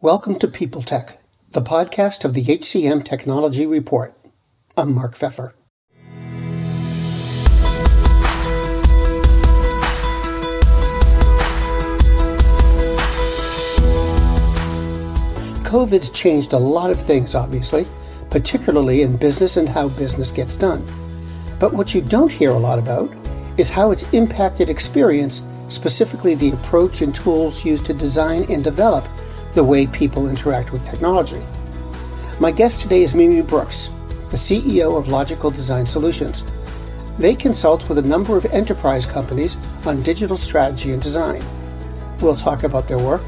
Welcome to People Tech, the podcast of the HCM Technology Report. I'm Mark Feffer. COVID's changed a lot of things, obviously, particularly in business and how business gets done. But what you don't hear a lot about is how it's impacted experience, specifically the approach and tools used to design and develop the way people interact with technology. My guest today is Mimi Brooks, the CEO of Logical Design Solutions. They consult with a number of enterprise companies on digital strategy and design. We'll talk about their work,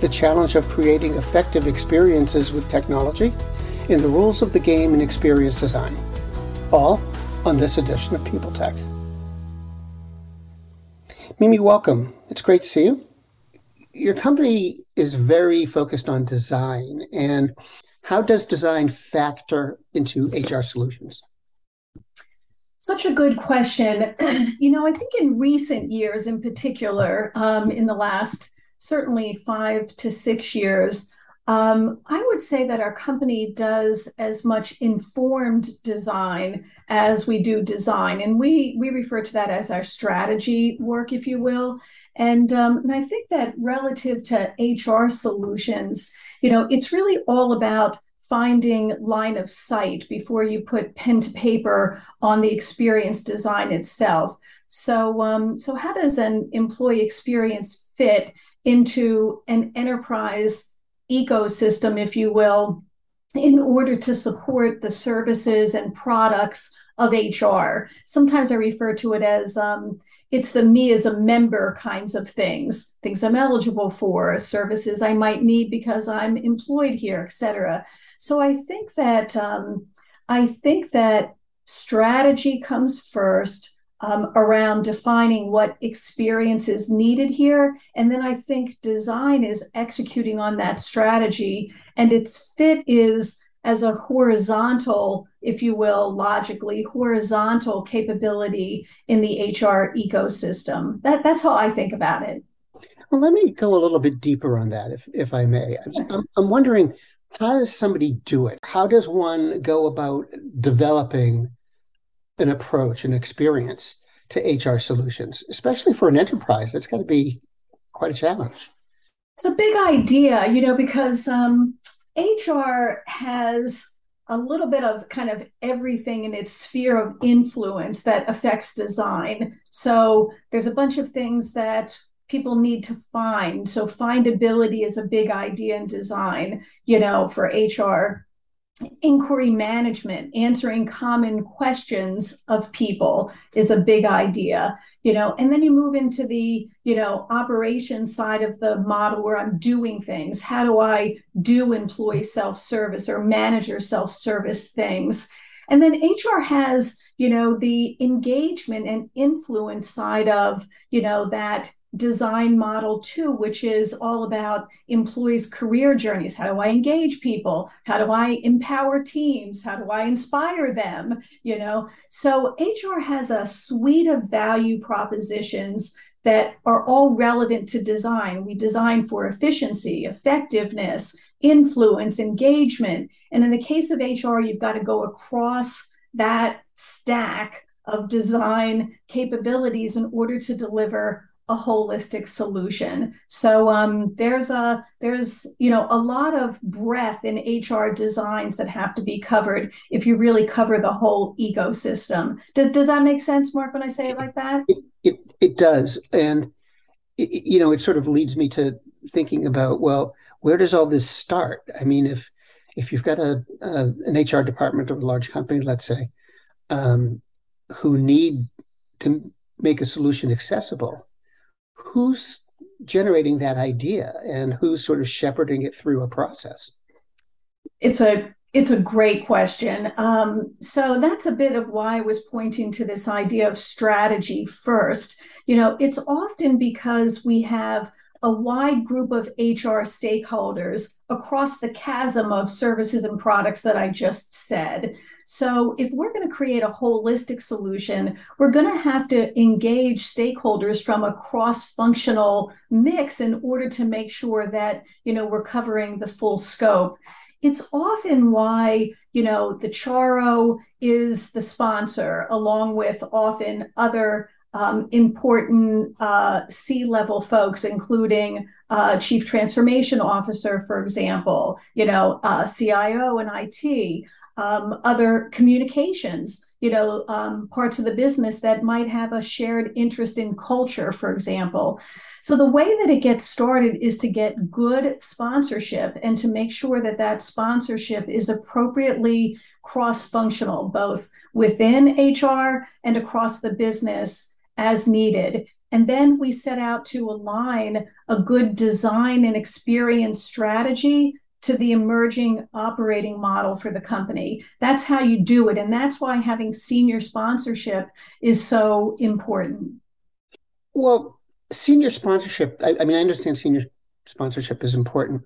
the challenge of creating effective experiences with technology, and the rules of the game in experience design. All on this edition of People Tech. Mimi, welcome. It's great to see you your company is very focused on design and how does design factor into HR solutions? Such a good question. you know, I think in recent years, in particular, um, in the last certainly five to six years, um, I would say that our company does as much informed design as we do design, and we we refer to that as our strategy work, if you will. And, um, and I think that relative to HR solutions, you know, it's really all about finding line of sight before you put pen to paper on the experience design itself. So, um, so how does an employee experience fit into an enterprise ecosystem, if you will, in order to support the services and products of HR? Sometimes I refer to it as um, it's the me as a member kinds of things things i'm eligible for services i might need because i'm employed here etc so i think that um, i think that strategy comes first um, around defining what experience is needed here. And then i think design is executing on that strategy. And its fit is as a horizontal, if you will, logically horizontal capability in the HR ecosystem. That, that's how I think about it. Well, let me go a little bit deeper on that, if, if I may. I'm, I'm wondering how does somebody do it? How does one go about developing an approach, an experience to HR solutions, especially for an enterprise? That's got to be quite a challenge. It's a big idea, you know, because um, HR has a little bit of kind of everything in its sphere of influence that affects design. So there's a bunch of things that people need to find. So findability is a big idea in design, you know, for HR. Inquiry management, answering common questions of people is a big idea you know and then you move into the you know operation side of the model where i'm doing things. How do i do employee self-service or manager self-service things? And then hr has you know the engagement and influence side of you know that design model too which is all about employees career journeys. How do i engage people? How do i empower teams? How do i inspire them? You know? So hr has a suite of value propositions that are all relevant to design. We design for efficiency effectiveness influence engagement. And in the case of hr you've got to go across that stack of design capabilities in order to deliver a holistic solution. So um, there's a there's you know a lot of breadth in HR designs that have to be covered if you really cover the whole ecosystem. Does does that make sense, Mark? When I say it like that, it it, it does, and it, you know it sort of leads me to thinking about well, where does all this start? I mean, if if you've got a, a an HR department of a large company, let's say, um, who need to make a solution accessible who's generating that idea and who's sort of shepherding it through a process? It's a it's a great question. Um, so that's a bit of why I was pointing to this idea of strategy first. You know, it's often because we have a wide group of HR stakeholders across the chasm of services and products that I just said. So, if we're going to create a holistic solution, we're going to have to engage stakeholders from a cross-functional mix in order to make sure that, you know, we're covering the full scope. It's often why, you know, the CHRO is the sponsor along with often other um, important uh, C level folks, including uh, chief transformation officer, for example, you know, uh, CIO and IT, um, other communications, you know, um, parts of the business that might have a shared interest in culture, for example. So the way that it gets started is to get good sponsorship and to make sure that that sponsorship is appropriately cross functional, both within HR and across the business as needed. And then we set out to align a good design and experience strategy to the emerging operating model for the company. That's how you do it. And that's why having senior sponsorship is so important. Well, senior sponsorship, I, I mean, I understand senior sponsorship is important.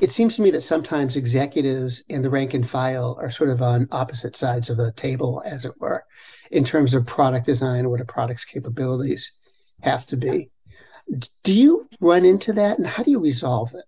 It seems to me that sometimes executives and the rank and file are sort of on opposite sides of a table, as it were in terms of product design, what a product's capabilities have to be. Do you run into that, and how do you resolve it?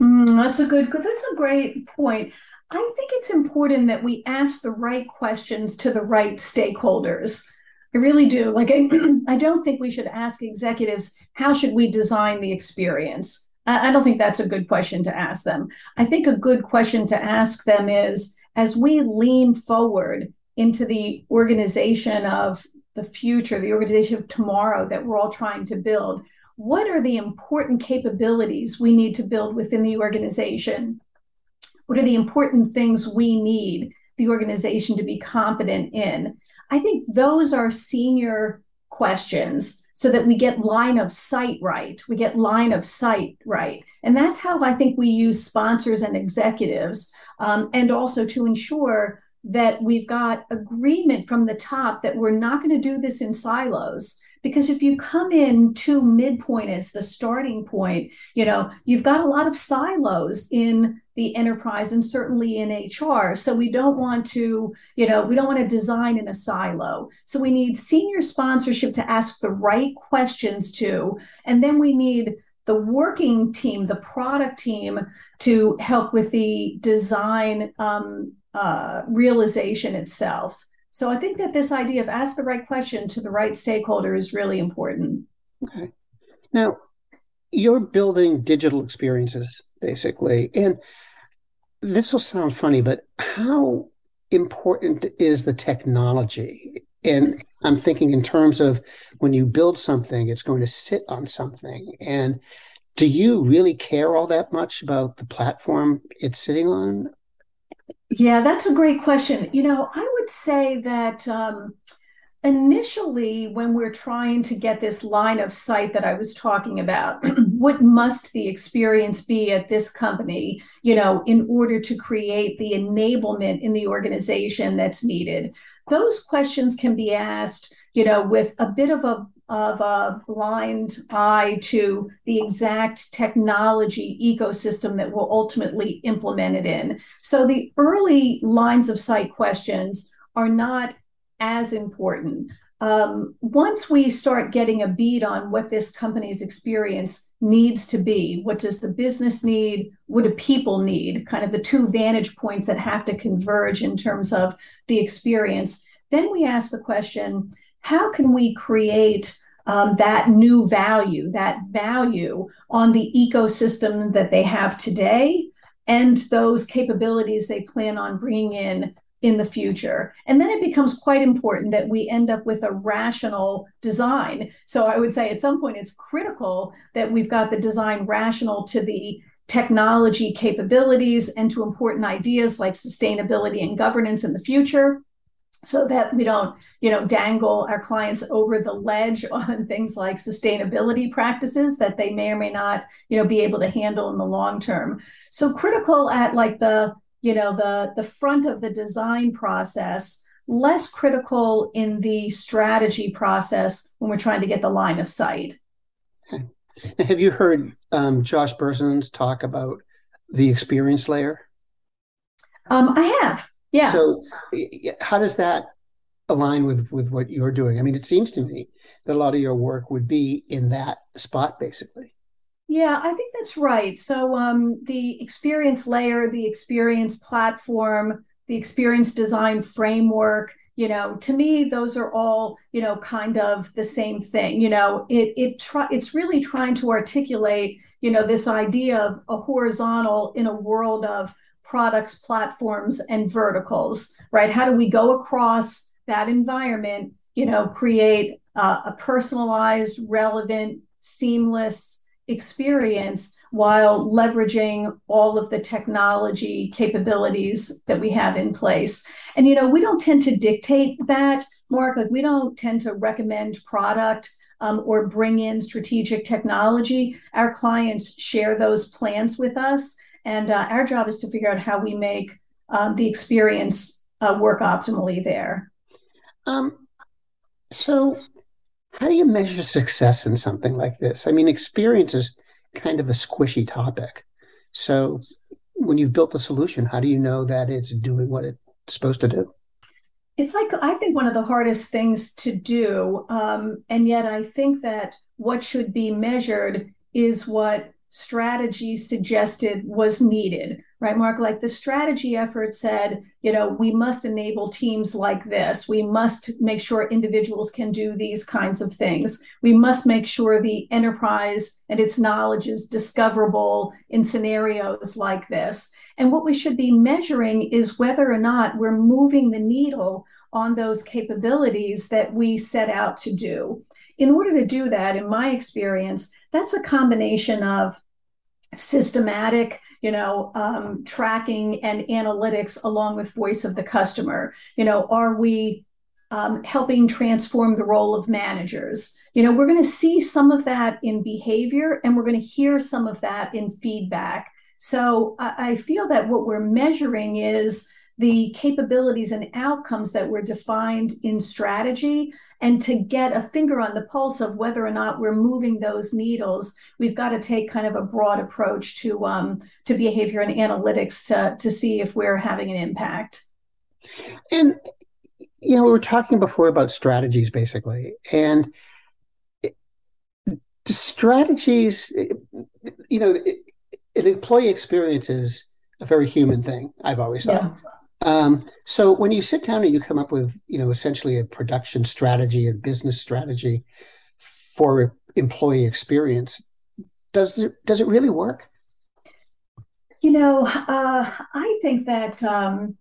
Mm, that's a good. That's a great point. I think it's important that we ask the right questions to the right stakeholders. I really do. Like, I, I don't think we should ask executives, how should we design the experience? I, I don't think that's a good question to ask them. I think a good question to ask them is, as we lean forward into the organization of the future, the organization of tomorrow that we're all trying to build. What are the important capabilities we need to build within the organization? What are the important things we need the organization to be competent in? I think those are senior questions so that we get line of sight right. We get line of sight right. And that's how I think we use sponsors and executives, um, and also to ensure that we've got agreement from the top that we're not going to do this in silos because if you come in to midpoint as the starting point you know you've got a lot of silos in the enterprise and certainly in hr so we don't want to you know we don't want to design in a silo. So we need senior sponsorship to ask the right questions to. And then we need the working team the product team to help with the design um, uh, realization itself. So I think that this idea of ask the right question to the right stakeholder is really important. Okay. Now, you're building digital experiences basically. And this will sound funny, but how important is the technology? And I'm thinking in terms of when you build something, it's going to sit on something. And do you really care all that much about the platform it's sitting on? Yeah, that's a great question. You know, I would say that um, initially, when we're trying to get this line of sight that I was talking about, what must the experience be at this company, you know, in order to create the enablement in the organization that's needed? Those questions can be asked, you know, with a bit of a of a blind eye to the exact technology ecosystem that will ultimately implement it in. So the early lines of sight questions are not as important. Um, once we start getting a beat on what this company's experience needs to be, what does the business need? What do people need? Kind of the two vantage points that have to converge in terms of the experience. Then we ask the question how can we create um, that new value, that value on the ecosystem that they have today and those capabilities they plan on bringing in in the future. And then it becomes quite important that we end up with a rational design. So I would say at some point it's critical that we've got the design rational to the technology capabilities and to important ideas like sustainability and governance in the future so that we don't you know dangle our clients over the ledge on things like sustainability practices that they may or may not you know be able to handle in the long term so critical at like the you know the the front of the design process less critical in the strategy process when we're trying to get the line of sight have you heard um, Josh Bersin's talk about the experience layer? Um, I have. Yeah. So, how does that align with with what you're doing? I mean, it seems to me that a lot of your work would be in that spot, basically. Yeah, I think that's right. So, um, the experience layer, the experience platform, the experience design framework, you know to me those are all you know kind of the same thing you know it it try it's really trying to articulate you know this idea of a horizontal in a world of products platforms and verticals right how do we go across that environment you know create uh, a personalized relevant seamless experience while leveraging all of the technology capabilities that we have in place. And, you know, we don't tend to dictate that, Mark. Like, we don't tend to recommend product um, or bring in strategic technology. Our clients share those plans with us. And uh, our job is to figure out how we make um, the experience uh, work optimally there. Um, so, how do you measure success in something like this? I mean, experience is kind of a squishy topic. So when you've built the solution, how do you know that it's doing what it's supposed to do? It's like, I think, one of the hardest things to do. Um, and yet, I think that what should be measured is what strategy suggested was needed right mark? Like the strategy effort said you know we must enable teams like this. We must make sure individuals can do these kinds of things. We must make sure the enterprise and its knowledge is discoverable in scenarios like this. And what we should be measuring is whether or not we're moving the needle on those capabilities that we set out to do. In order to do that in my experience that's a combination of systematic you know um, tracking and analytics along with voice of the customer. You know are we um, helping transform the role of managers? You know we're going to see some of that in behavior and we're going to hear some of that in feedback. So I, I feel that what we're measuring is the capabilities and outcomes that were defined in strategy and to get a finger on the pulse of whether or not we're moving those needles, we've got to take kind of a broad approach to um, to behavior and analytics to to see if we're having an impact. And you know, we were talking before about strategies, basically, and strategies. You know, an employee experience is a very human thing. I've always thought. Yeah. Um, so when you sit down and you come up with, you know, essentially a production strategy and business strategy for employee experience, does it does it really work? You know, uh, I think that um,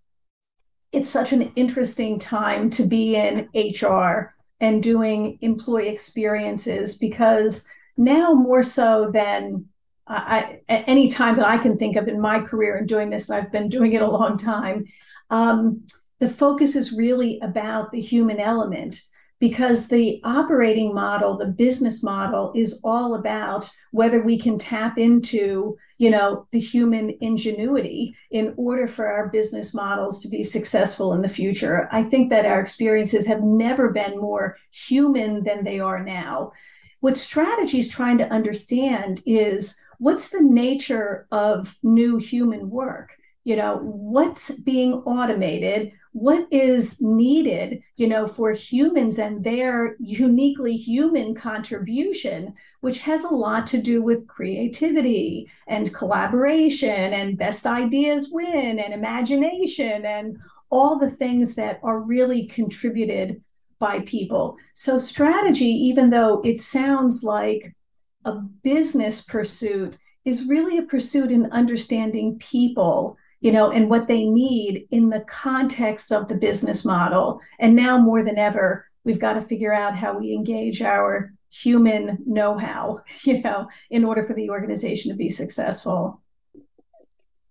it's such an interesting time to be in HR and doing employee experiences because now more so than I, any time that I can think of in my career and doing this, and I've been doing it a long time, um, the focus is really about the human element because the operating model the business model is all about whether we can tap into you know the human ingenuity in order for our business models to be successful in the future. I think that our experiences have never been more human than they are now. What strategy is trying to understand is what's the nature of new human work you know what's being automated what is needed you know for humans and their uniquely human contribution which has a lot to do with creativity and collaboration and best ideas win and imagination and all the things that are really contributed by people. So strategy even though it sounds like a business pursuit is really a pursuit in understanding people you know, and what they need in the context of the business model. And now more than ever, we've got to figure out how we engage our human know-how, you know, in order for the organization to be successful.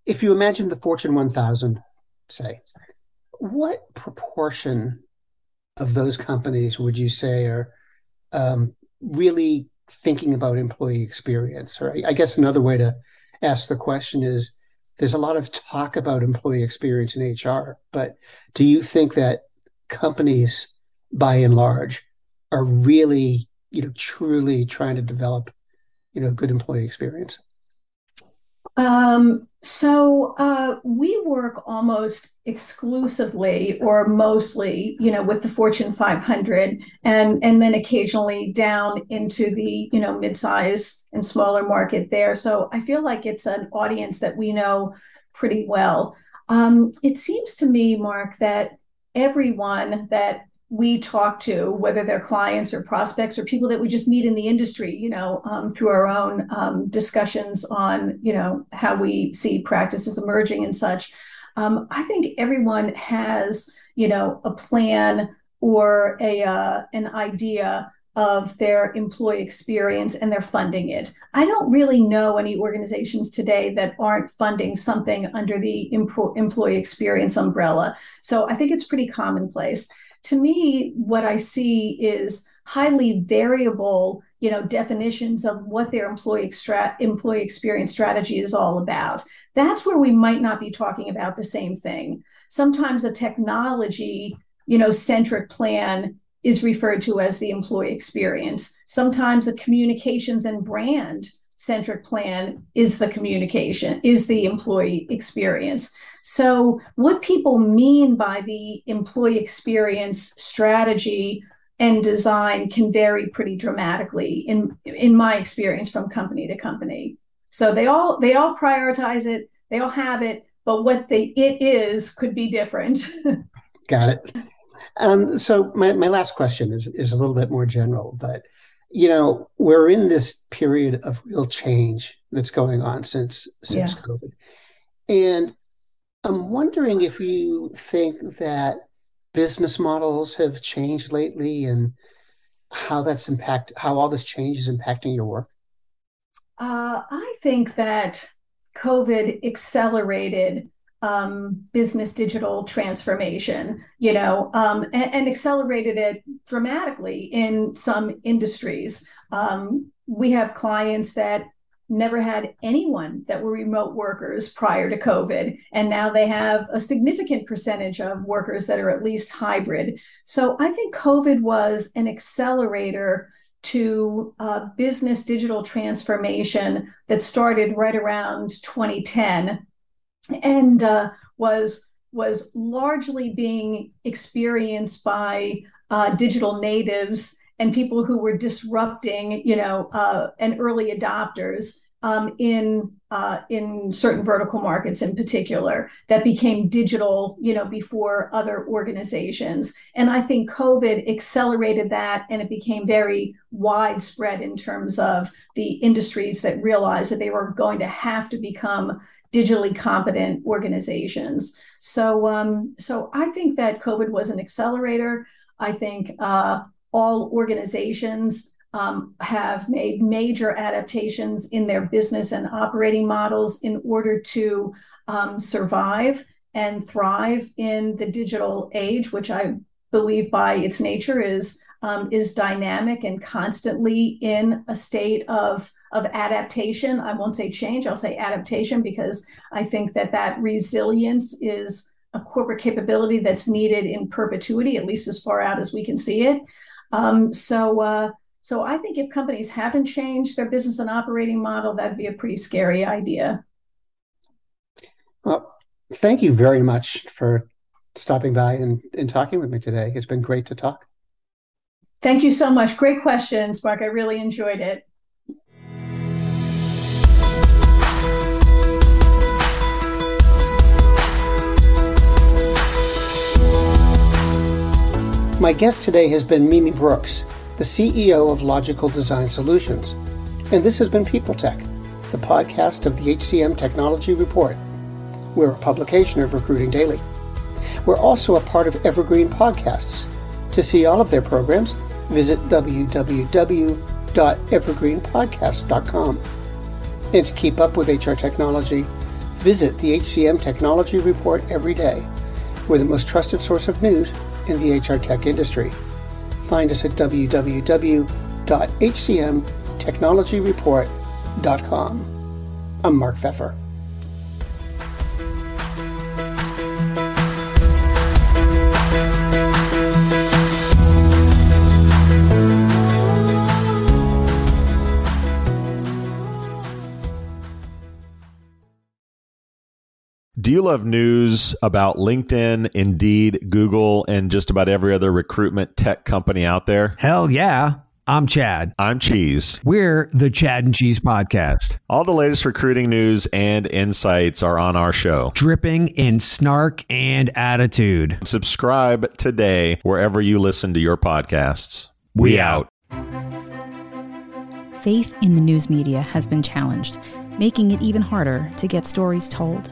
If you imagine the Fortune 1000, say, what proportion of those companies would you say are um, really thinking about employee experience? Or I guess another way to ask the question is there's a lot of talk about employee experience in HR, but do you think that companies, by and large, are really, you know, truly trying to develop you know good employee experience? Um, so uh, we work almost exclusively or mostly, you know, with the Fortune 500, and and then occasionally down into the you know midsize and smaller market there. So I feel like it's an audience that we know pretty well. Um, it seems to me, Mark, that everyone that we talk to, whether they're clients or prospects or people that we just meet in the industry, you know, um, through our own um, discussions on, you know, how we see practices emerging and such. Um, I think everyone has, you know, a plan or a uh, an idea of their employee experience and they're funding it. I don't really know any organizations today that aren't funding something under the employee experience umbrella. So I think it's pretty commonplace to me, what I see is highly variable, you know, definitions of what their employee extra- employee experience strategy is all about. That's where we might not be talking about the same thing. Sometimes a technology, you know, centric plan is referred to as the employee experience. Sometimes a communications and brand centric plan is the communication, is the employee experience. So, what people mean by the employee experience strategy and design can vary pretty dramatically in in my experience from company to company. So they all they all prioritize it, they all have it, but what they it is could be different. Got it. Um, so my, my last question is is a little bit more general, but you know we're in this period of real change that's going on since since yeah. COVID, and I'm wondering if you think that business models have changed lately and how that's impact how all this change is impacting your work. Uh, I think that COVID accelerated um, business digital transformation, you know, um, and, and, accelerated it dramatically in some industries. Um, we have clients that never had anyone that were remote workers prior to COVID. And now they have a significant percentage of workers that are at least hybrid. So I think COVID was an accelerator to uh, business digital transformation that started right around 2010 and uh, was was largely being experienced by uh, digital natives and people who were disrupting, you know, uh, and early adopters um, in uh, in certain vertical markets in particular that became digital, you know, before other organizations. And I think COVID accelerated that, and it became very widespread in terms of the industries that realized that they were going to have to become digitally competent organizations. So, um, so I think that COVID was an accelerator. I think uh, all organizations um, have made major adaptations in their business and operating models in order to um, survive and thrive in the digital age, which I believe by its nature is um, is dynamic and constantly in a state of of adaptation. I won't say change; I'll say adaptation because I think that that resilience is a corporate capability that's needed in perpetuity, at least as far out as we can see it. Um, so, uh, so I think if companies haven't changed their business and operating model, that'd be a pretty scary idea. Well, thank you very much for stopping by and, and talking with me today. It's been great to talk. Thank you so much. Great questions, Mark. I really enjoyed it. My guest today has been Mimi Brooks, the CEO of Logical Design Solutions. And this has been People Tech, the podcast of the HCM Technology Report. We're a publication of Recruiting Daily. We're also a part of Evergreen Podcasts. To see all of their programs, visit www.evergreenpodcast.com. And to keep up with HR technology, visit the HCM Technology Report every day we're the most trusted source of news in the HR tech industry. Find us at www.hcmtechnologyreport.com. I'm Mark Feffer. Do you love news about LinkedIn, Indeed, Google, and just about every other recruitment tech company out there? Hell yeah. I'm Chad. I'm Cheese. We're the Chad and Cheese Podcast. All the latest recruiting news and insights are on our show. Dripping in snark and attitude. Subscribe today wherever you listen to your podcasts. We, we out. Faith in the news media has been challenged, making it even harder to get stories told.